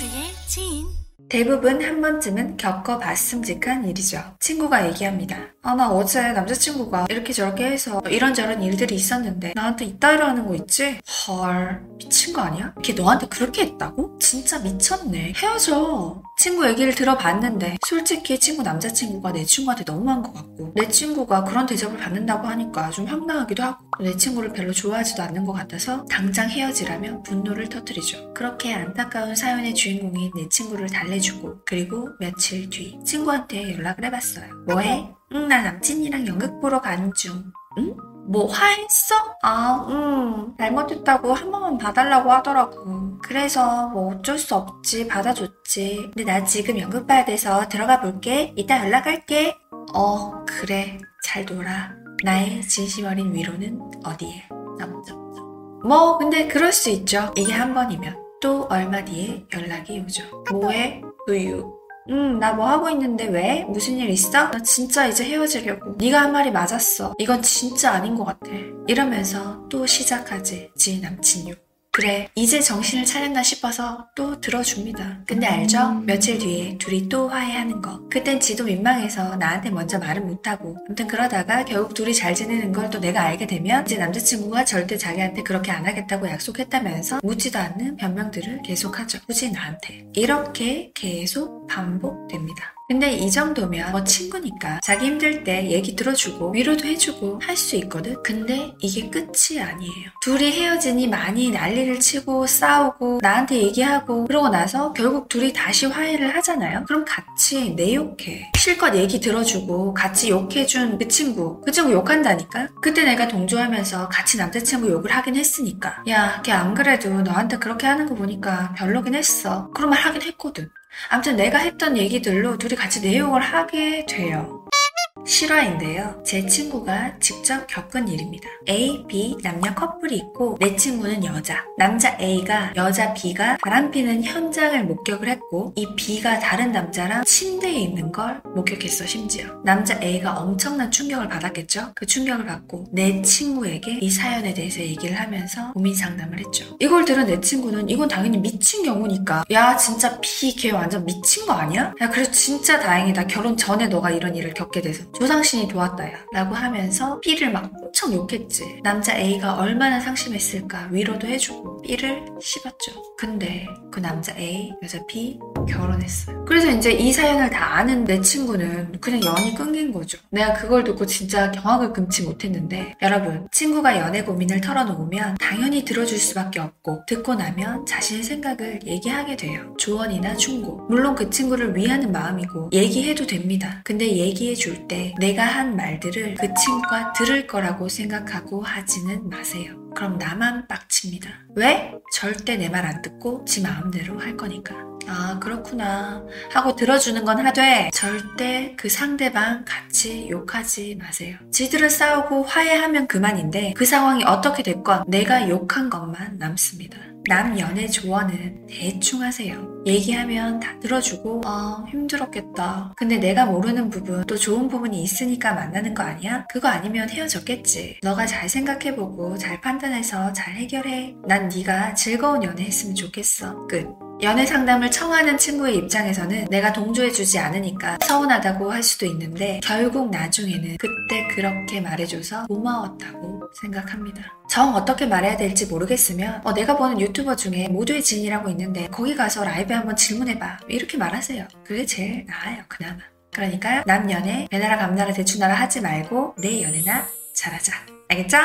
모두의 지인 대부분 한 번쯤은 겪어봤음직한 일이죠. 친구가 얘기합니다. 아, 나 어제 남자친구가 이렇게 저렇게 해서 이런저런 일들이 있었는데 나한테 이따위로 하는 거 있지? 헐, 미친 거 아니야? 걔 너한테 그렇게 했다고? 진짜 미쳤네. 헤어져. 친구 얘기를 들어봤는데 솔직히 친구 남자친구가 내 친구한테 너무한 것 같고 내 친구가 그런 대접을 받는다고 하니까 좀 황당하기도 하고 내 친구를 별로 좋아하지도 않는 것 같아서 당장 헤어지라며 분노를 터뜨리죠. 그렇게 안타까운 사연의 주인공인 내 친구를 달래주고 그리고 며칠 뒤 친구한테 연락을 해봤어요. 뭐해? 응, 나 남친이랑 연극 보러 가는 중. 응? 뭐 화했어? 아, 응. 잘못했다고 한 번만 봐달라고 하더라고. 그래서 뭐 어쩔 수 없지. 받아줬지. 근데 나 지금 연극 봐야 돼서 들어가 볼게. 이따 연락할게. 어, 그래. 잘 놀아. 나의 진심 어린 위로는 어디에? 점점점. 뭐, 근데 그럴 수 있죠. 이게 한 번이면. 또 얼마 뒤에 연락이 오죠. 뭐해? 우유. 응, 나뭐 하고 있는데 왜? 무슨 일 있어? 나 진짜 이제 헤어지려고. 네가 한 말이 맞았어. 이건 진짜 아닌 것 같아. 이러면서 또 시작하지. 지 남친 욕. 그래, 이제 정신을 차렸나 싶어서 또 들어줍니다. 근데 알죠? 며칠 뒤에 둘이 또 화해하는 거. 그땐 지도 민망해서 나한테 먼저 말은 못하고. 아무튼 그러다가 결국 둘이 잘 지내는 걸 또 내가 알게 되면 이제 남자친구가 절대 자기한테 그렇게 안 하겠다고 약속했다면서 묻지도 않는 변명들을 계속하죠. 굳이 나한테. 이렇게 계속 반복됩니다. 근데 이 정도면 뭐 친구니까 자기 힘들 때 얘기 들어주고 위로도 해주고 할 수 있거든? 근데 이게 끝이 아니에요. 둘이 헤어지니 많이 난리를 치고 싸우고 나한테 얘기하고 그러고 나서 결국 둘이 다시 화해를 하잖아요? 그럼 같이 내 욕해. 실컷 얘기 들어주고 같이 욕해준 그 친구. 그 친구 욕한다니까? 그때 내가 동조하면서 같이 남자친구 욕을 하긴 했으니까. 야, 걔 안 그래도 너한테 그렇게 하는 거 보니까 별로긴 했어. 그런 말 하긴 했거든. 아무튼 내가 했던 얘기들로 둘이 같이 내용을 하게 돼요. 실화인데요. 제 친구가 직접 겪은 일입니다. A, B 남녀 커플이 있고 내 친구는 여자. 남자 A가 여자 B가 바람피는 현장을 목격을 했고 이 B가 다른 남자랑 침대에 있는 걸 목격했어 심지어. 남자 A가 엄청난 충격을 받았겠죠. 그 충격을 받고 내 친구에게 이 사연에 대해서 얘기를 하면서 고민 상담을 했죠. 이걸 들은 내 친구는 이건 당연히 미친 경우니까 야 진짜 B 걔 완전 미친 거 아니야? 야 그래도 진짜 다행이다. 결혼 전에 너가 이런 일을 겪게 돼서. 조상신이 도왔다야 라고 하면서 B를 막 엄청 욕했지. 남자 A가 얼마나 상심했을까 위로도 해주고 B를 씹었죠. 근데 그 남자 A 여자 B 결혼했어요. 그래서 이제 이 사연을 다 아는 내 친구는 그냥 연이 끊긴 거죠. 내가 그걸 듣고 진짜 경악을 금치 못했는데 여러분 친구가 연애 고민을 털어놓으면 당연히 들어줄 수밖에 없고 듣고 나면 자신의 생각을 얘기하게 돼요. 조언이나 충고. 물론 그 친구를 위하는 마음이고 얘기해도 됩니다. 근데 얘기해 줄 때 내가 한 말들을 그 친구가 들을 거라고 생각하고 하지는 마세요. 그럼 나만 빡칩니다. 왜? 절대 내 말 안 듣고 지 마음대로 할 거니까. 아, 그렇구나. 하고 들어주는 건 하되 절대 그 상대방 같이 욕하지 마세요. 지들은 싸우고 화해하면 그만인데 그 상황이 어떻게 됐건 내가 욕한 것만 남습니다. 남 연애 조언은 대충 하세요. 얘기하면 다 들어주고 아 힘들었겠다. 근데 내가 모르는 부분 또 좋은 부분이 있으니까 만나는 거 아니야? 그거 아니면 헤어졌겠지. 너가 잘 생각해보고 잘 판단해서 잘 해결해. 난 네가 즐거운 연애 했으면 좋겠어. 끝. 연애 상담을 청하는 친구의 입장에서는 내가 동조해주지 않으니까 서운하다고 할 수도 있는데 결국 나중에는 그때 그렇게 말해줘서 고마웠다고 생각합니다. 정 어떻게 말해야 될지 모르겠으면 어, 내가 보는 유튜버 중에 모두의 진이라고 있는데 거기 가서 라이브에 한번 질문해봐 이렇게 말하세요. 그게 제일 나아요 그나마. 그러니까 남 연애 배나라 감나라 대추나라 하지 말고 내 연애나 잘하자. 알겠죠?